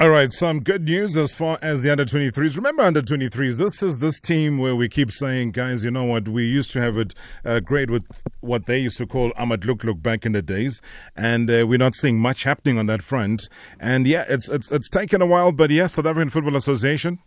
All right, some good news as far as the under 23s. Remember, under 23s, this is this team where we keep saying, guys, you know what? We used to have it uh, great with what they used to call Amaglug-glug back in the days, and uh, we're not seeing much happening on that front. And yeah, it's it's it's taken a while, but yes, South African Football Association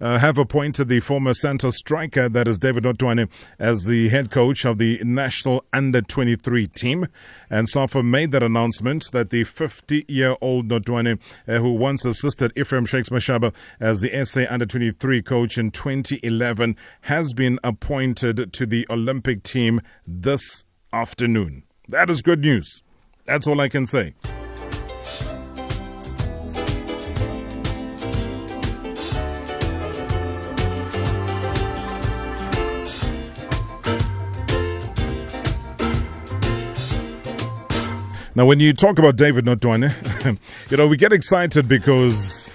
uh, have appointed the former Santos striker, that is David Notoane, as the head coach of the national under 23 team. And SAFA made that announcement that the 50 year old Notoane, uh, who once assisted Ephraim Shakes Mashaba as the SA under 23 coach in 2011, has been appointed to the Olympic team this afternoon. That is good news. That's all I can say. Now, when you talk about David Notoane, you know, we get excited because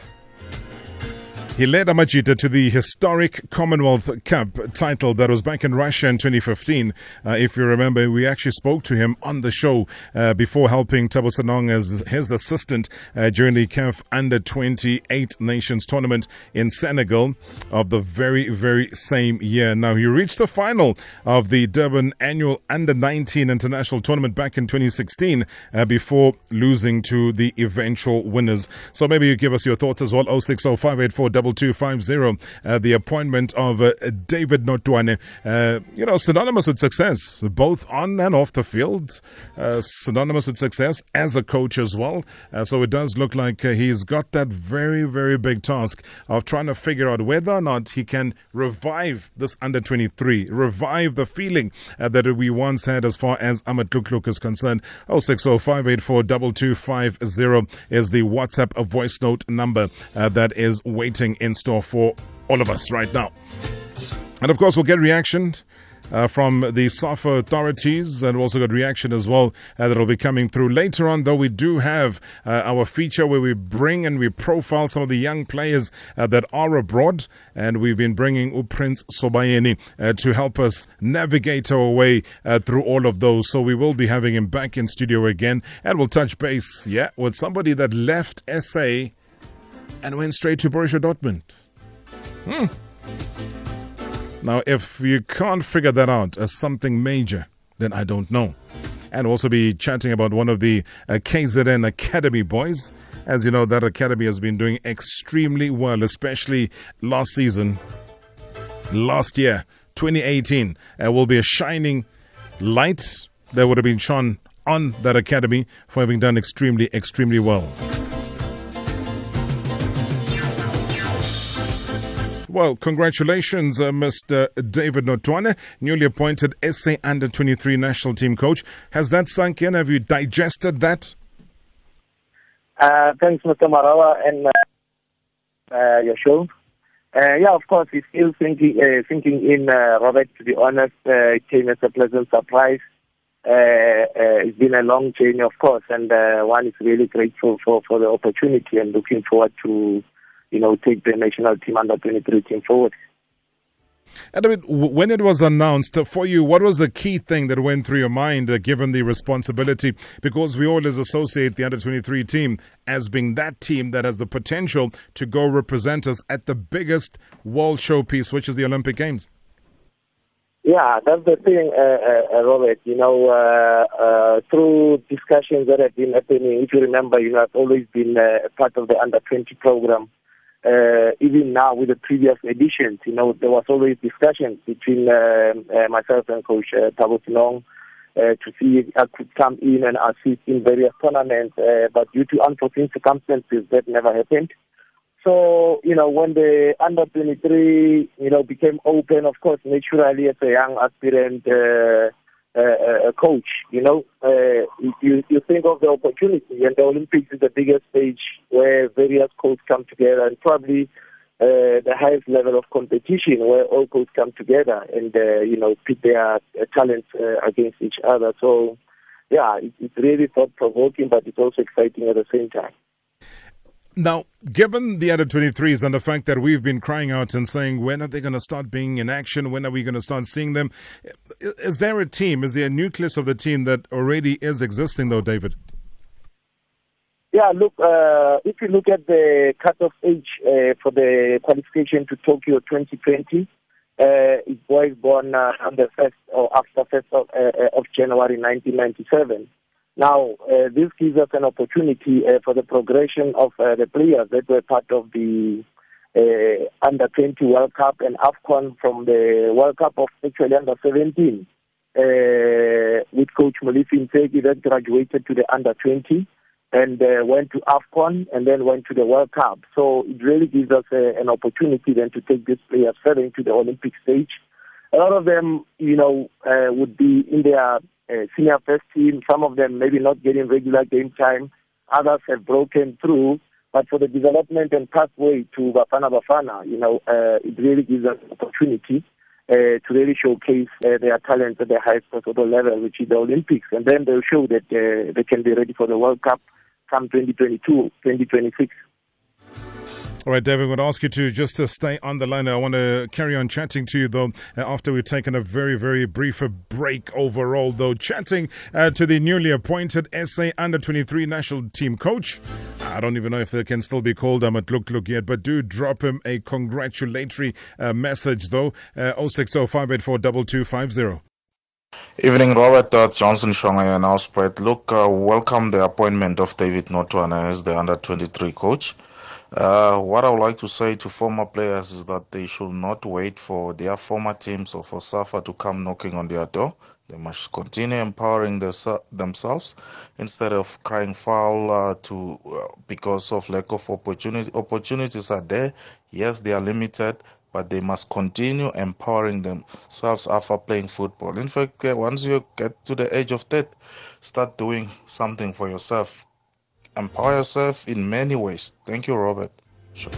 he led Amajita to the historic Commonwealth Cup title that was back in Russia in 2015. Uh, if you remember, we actually spoke to him on the show uh, before helping Thabo Senong as his assistant uh, during the CAF Under 28 Nations tournament in Senegal of the very, very same year. Now, he reached the final of the Durban annual Under 19 International Tournament back in 2016 uh, before losing to the eventual winners. So maybe you give us your thoughts as well. 060584 2250. Uh, the appointment of uh, David Notoane, uh, you know, synonymous with success, both on and off the field, uh, synonymous with success as a coach as well. Uh, so it does look like he's got that very, very big task of trying to figure out whether or not he can revive this under 23, revive the feeling that we once had as far as Amaglug-glug is concerned. 060584 2250 is the WhatsApp voice note number that is waiting in store for all of us right now. And of course, we'll get reaction. Uh, from the SAFA authorities, and also got reaction as well uh, that'll be coming through later on. Though we do have uh, our feature where we bring and we profile some of the young players uh, that are abroad, and we've been bringing Uprince Sobayeni uh, to help us navigate our way uh, through all of those. So we will be having him back in studio again, and we'll touch base, yeah, with somebody that left SA and went straight to Borussia Dortmund. Hmm. Now, if you can't figure that out as something major, then I don't know. And also be chatting about one of the uh, KZN Academy boys. As you know, that academy has been doing extremely well, especially last season. Last year, 2018, uh, will be a shining light that would have been shone on that academy for having done extremely, extremely well. Well, congratulations, uh, Mr. David Notoane, newly appointed SA Under 23 national team coach. Has that sunk in? Have you digested that? Uh, thanks, Mr. Marawa, and uh, uh, your show. Uh, yeah, of course, it's still thinking, uh, thinking in, Robert, to be honest. it came as a pleasant surprise. it's been a long journey, of course, and one is really grateful for, for the opportunity and looking forward to you know, take the national team under 23 team forward. And I mean, when it was announced for you, what was the key thing that went through your mind, uh, given the responsibility? Because we always associate the under 23 team as being that team that has the potential to go represent us at the biggest world showpiece, which is the Olympic Games. Yeah, that's the thing, uh, uh, Robert. You know, uh, uh through discussions that have been happening, if you remember, you know, I've always been uh, part of the under 20 program uh, even now with the previous editions, you know, there was always discussions between uh, uh, myself and Coach uh, Thabo Senong uh, to see if I could come in and assist in various tournaments, uh, but due to unforeseen circumstances, that never happened. So, you know, when the under 23, you know, became open, of course, naturally as a young aspirant, uh, uh, a coach. You know, uh, you you think of the opportunity, and the Olympics is the biggest stage where various coaches come together, and probably uh, the highest level of competition where all coaches come together and uh, you know pit their uh, talents uh, against each other. So, yeah, it, it's really thought provoking, but it's also exciting at the same time. Now, given the under 23s and the fact that we've been crying out and saying, when are they going to start being in action? When are we going to start seeing them? Is there a team, is there a nucleus of the team that already is existing, though, David? Yeah, look, uh, if you look at the cutoff age uh, for the qualification to Tokyo 2020, uh, it was born uh, on the first or after first of, uh, uh of January 1997. Now, uh, this gives us an opportunity uh, for the progression of uh, the players that were part of the uh, under 20 World Cup and AFCON from the World Cup of actually under 17 uh, with Coach Molefi Ntseki that graduated to the under 20 and uh, went to AFCON and then went to the World Cup. So it really gives us an opportunity then to take these players further into the Olympic stage. A lot of them, you know, would be in their uh, senior first team. Some of them maybe not getting regular game time. Others have broken through. But for the development and pathway to Bafana Bafana, you know, uh, it really gives us an opportunity uh, to really showcase uh, their talent at the highest possible level, which is the Olympics. And then they'll show that uh, they can be ready for the World Cup come 2022, 2026. All right, David, I'm going to ask you to just to stay on the line. I want to carry on chatting to you, though, uh, after we've taken a very, very brief break overall, though, chatting uh, to the newly appointed SA Under 23 national team coach. I don't even know if they can still be called Amaglug-glug yet, but do drop him a congratulatory uh, message, though. Uh, 060 Evening, Robert. Uh, Johnson Shonga and Nelspruit. Look, uh, welcome the appointment of David Notoane as the under 23 coach. Uh, what I would like to say to former players is that they should not wait for their former teams or for SAFA to come knocking on their door. They must continue empowering their, themselves instead of crying foul uh, to uh, because of lack of opportunity. Opportunities are there. Yes, they are limited, but they must continue empowering themselves after playing football. In fact, once you get to the age of 30, start doing something for yourself. Empower yourself in many ways. Thank you, Robert. Sure.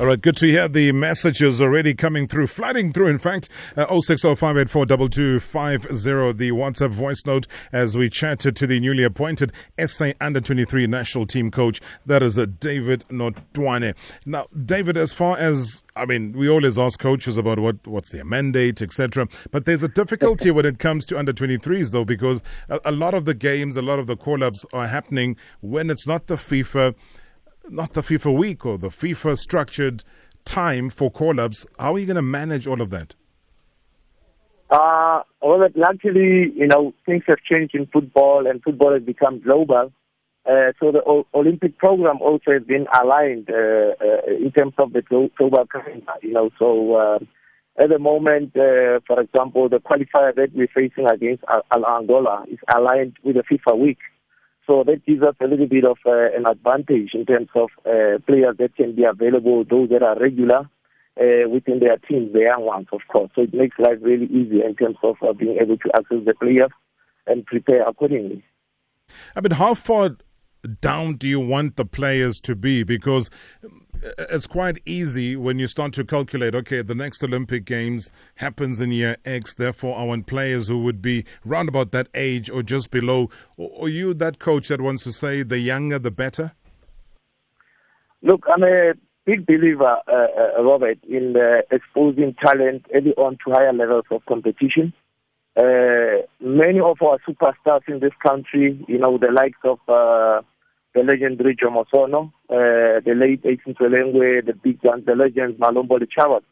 All right, good to hear the messages already coming through, flooding through. In fact, uh, 0605842250, the WhatsApp voice note as we chatted to the newly appointed SA Under 23 national team coach. That is a uh, David Notoane. Now, David, as far as I mean, we always ask coaches about what what's their mandate, etc. But there's a difficulty when it comes to under 23s, though, because a, a lot of the games, a lot of the call ups are happening when it's not the FIFA not the FIFA week or the FIFA structured time for call ups. How are you going to manage all of that? Uh, well, luckily, you know, things have changed in football and football has become global. Uh, so the o- Olympic program also has been aligned uh, uh, in terms of the global calendar, you know. So uh, at the moment, uh, for example, the qualifier that we're facing against Al- Angola is aligned with the FIFA week. So that gives us a little bit of uh, an advantage in terms of uh, players that can be available, those that are regular uh, within their teams, the young ones, of course. So it makes life really easy in terms of uh, being able to access the players and prepare accordingly. I mean, how far down do you want the players to be? Because it's quite easy when you start to calculate okay the next olympic games happens in year x therefore i want players who would be round about that age or just below. Or you that coach that wants to say the younger the better? Look i'm a big believer uh, uh, robert in uh, exposing talent early on to higher levels of competition. Uh, many of our superstars in this country you know the likes of uh, the legendary Jomo uh, the late Ace Ntsoelengoe, the big guns, the legends Malombo Chavas.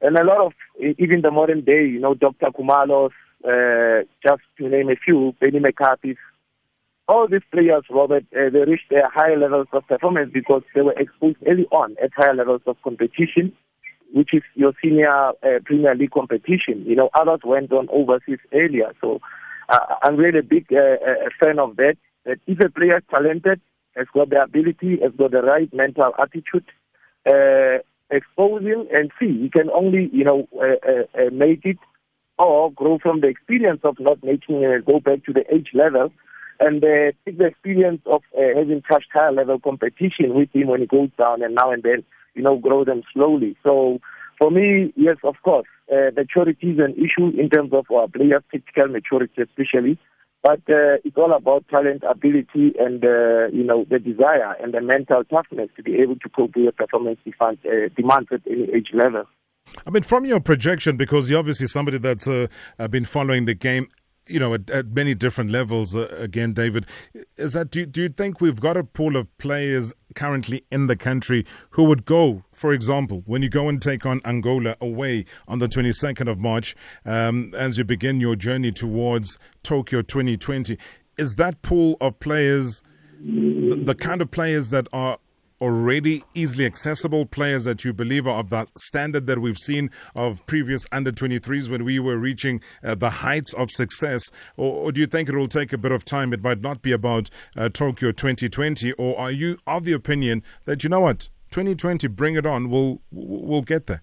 And a lot of, even the modern day, you know, Dr. Khumalos, uh, just to name a few, Benny McCarthy, all these players, Robert, uh, they reached their higher levels of performance because they were exposed early on at higher levels of competition, which is your senior uh, Premier League competition. You know, others went on overseas earlier. So uh, I'm really a big uh, uh fan of that. That if a player is talented, has got the ability, has got the right mental attitude. Uh, expose him and see. He can only, you know, uh, uh, uh, make it or grow from the experience of not making it go back to the age level and uh, take the experience of uh, having touched higher level competition with him when he goes down and now and then, you know, grow them slowly. So for me, yes, of course, uh, maturity is an issue in terms of our players' physical maturity especially. But uh, it's all about talent, ability, and uh, you know the desire and the mental toughness to be able to cope with performance demand, uh, demands at any age level. I mean, from your projection, because you're obviously somebody that's uh, been following the game you know, at, at many different levels. Uh, again, David, is that do do you think we've got a pool of players currently in the country who would go, for example, when you go and take on Angola away on the 22nd of March, um, as you begin your journey towards Tokyo 2020? Is that pool of players the, the kind of players that are already easily accessible players that you believe are of that standard that we've seen of previous under 23s when we were reaching uh, the heights of success? Or, or, do you think it will take a bit of time? It might not be about uh, Tokyo 2020. Or are you of the opinion that, you know what, 2020, bring it on, we'll, we'll get there?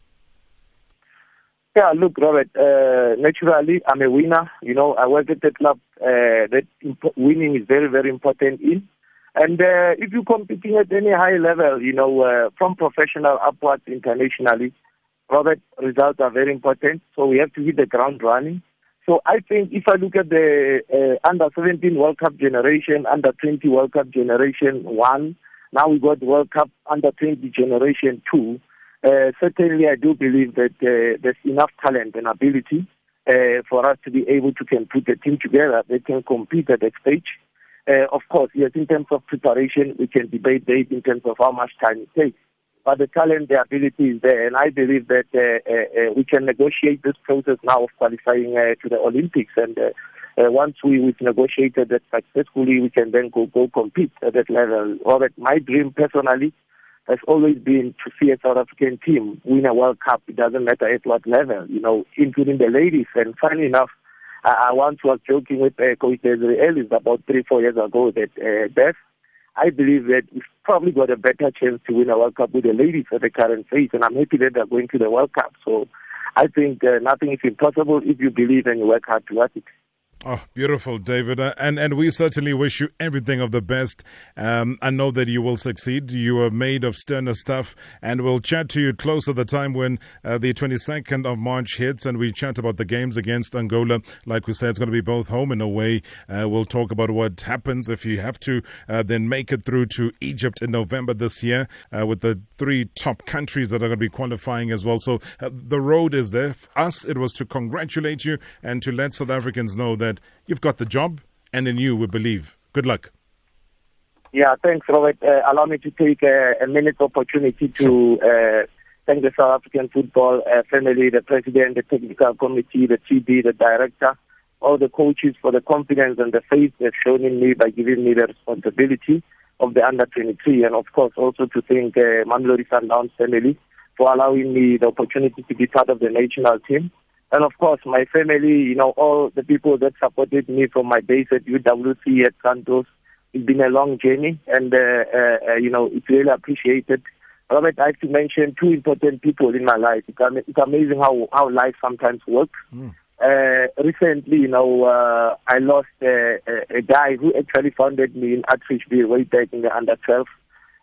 Yeah, look, Robert, uh, naturally, I'm a winner. You know, I work at the club uh, that imp- winning is very, very important in. And uh, if you're competing at any high level, you know, uh, from professional upwards internationally, Robert, results are very important. So we have to hit the ground running. So I think if I look at the uh, under 17 World Cup generation, under 20 World Cup generation one, now we got World Cup under 20 generation two. Uh, certainly, I do believe that uh, there's enough talent and ability uh, for us to be able to can put a team together that can compete at that stage. Uh, of course, yes, in terms of preparation, we can debate that in terms of how much time it takes. But the talent, the ability is there, and I believe that uh, uh, uh we can negotiate this process now of qualifying uh, to the Olympics. And uh, once we, we've negotiated that successfully, we can then go, go compete at that level. Robert, my dream personally has always been to see a South African team win a World Cup. It doesn't matter at what level, you know, including the ladies. And funny enough, I, I once was joking with uh, Coach Desiree Ellis about three, four years ago that uh, Beth, I believe that we've probably got a better chance to win a World Cup with the ladies at the current phase, and I'm happy that they're going to the World Cup. So I think uh, nothing is impossible if you believe and you work hard towards it. Oh, beautiful, David. Uh, and, and we certainly wish you everything of the best. Um, I know that you will succeed. You are made of sterner stuff. And we'll chat to you closer the time when uh, the 22nd of March hits and we chat about the games against Angola. Like we said, it's going to be both home and away. Uh, we'll talk about what happens if you have to uh, then make it through to Egypt in November this year uh, with the three top countries that are going to be qualifying as well. So uh, the road is there. For us, it was to congratulate you and to let South Africans know that that you've got the job, and in you we believe. Good luck. Yeah, thanks, Robert. Uh, allow me to take uh, a minute opportunity to uh, thank the South African football uh, family, the president, the technical committee, the TD, the director, all the coaches for the confidence and the faith they've shown in me by giving me the responsibility of the under 23, and of course also to thank uh, Mamelodi Sundowns family for allowing me the opportunity to be part of the national team. And of course, my family, you know, all the people that supported me from my days at UWC, at Santos. It's been a long journey, and, uh, uh, uh, you know, it's really appreciated. Robert, I have to mention two important people in my life. It's, am- it's amazing how, how life sometimes works. Mm. Uh, recently, you know, uh, I lost uh, a, a guy who actually founded me in Atteridgeville way back in the under 12.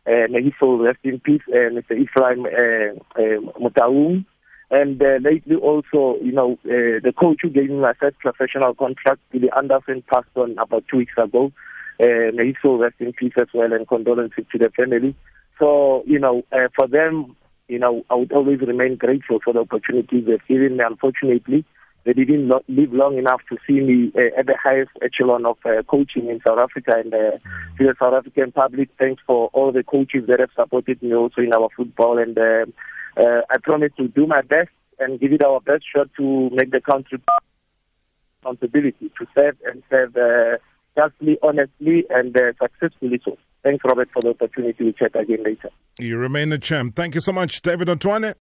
Uh, may he soul rest in peace, uh, Mr. Ephraim uh, uh, Mutaung. And uh, lately also, you know, uh, the coach who gave me my first professional contract, Billy Anderson, passed on about two weeks ago. Uh, may he so rest in peace as well and condolences to the family. So, you know, uh, for them, you know, I would always remain grateful for the opportunities they've given me. Unfortunately, they didn't lo- live long enough to see me uh, at the highest echelon of uh, coaching in South Africa. And uh, to the South African public, thanks for all the coaches that have supported me also in our football. And uh, uh, I promise to do my best and give it our best shot to make the country responsibility to serve and serve uh, justly, honestly, and uh, successfully so. Thanks, Robert, for the opportunity to chat again later. You remain a champ. Thank you so much, David Notoane.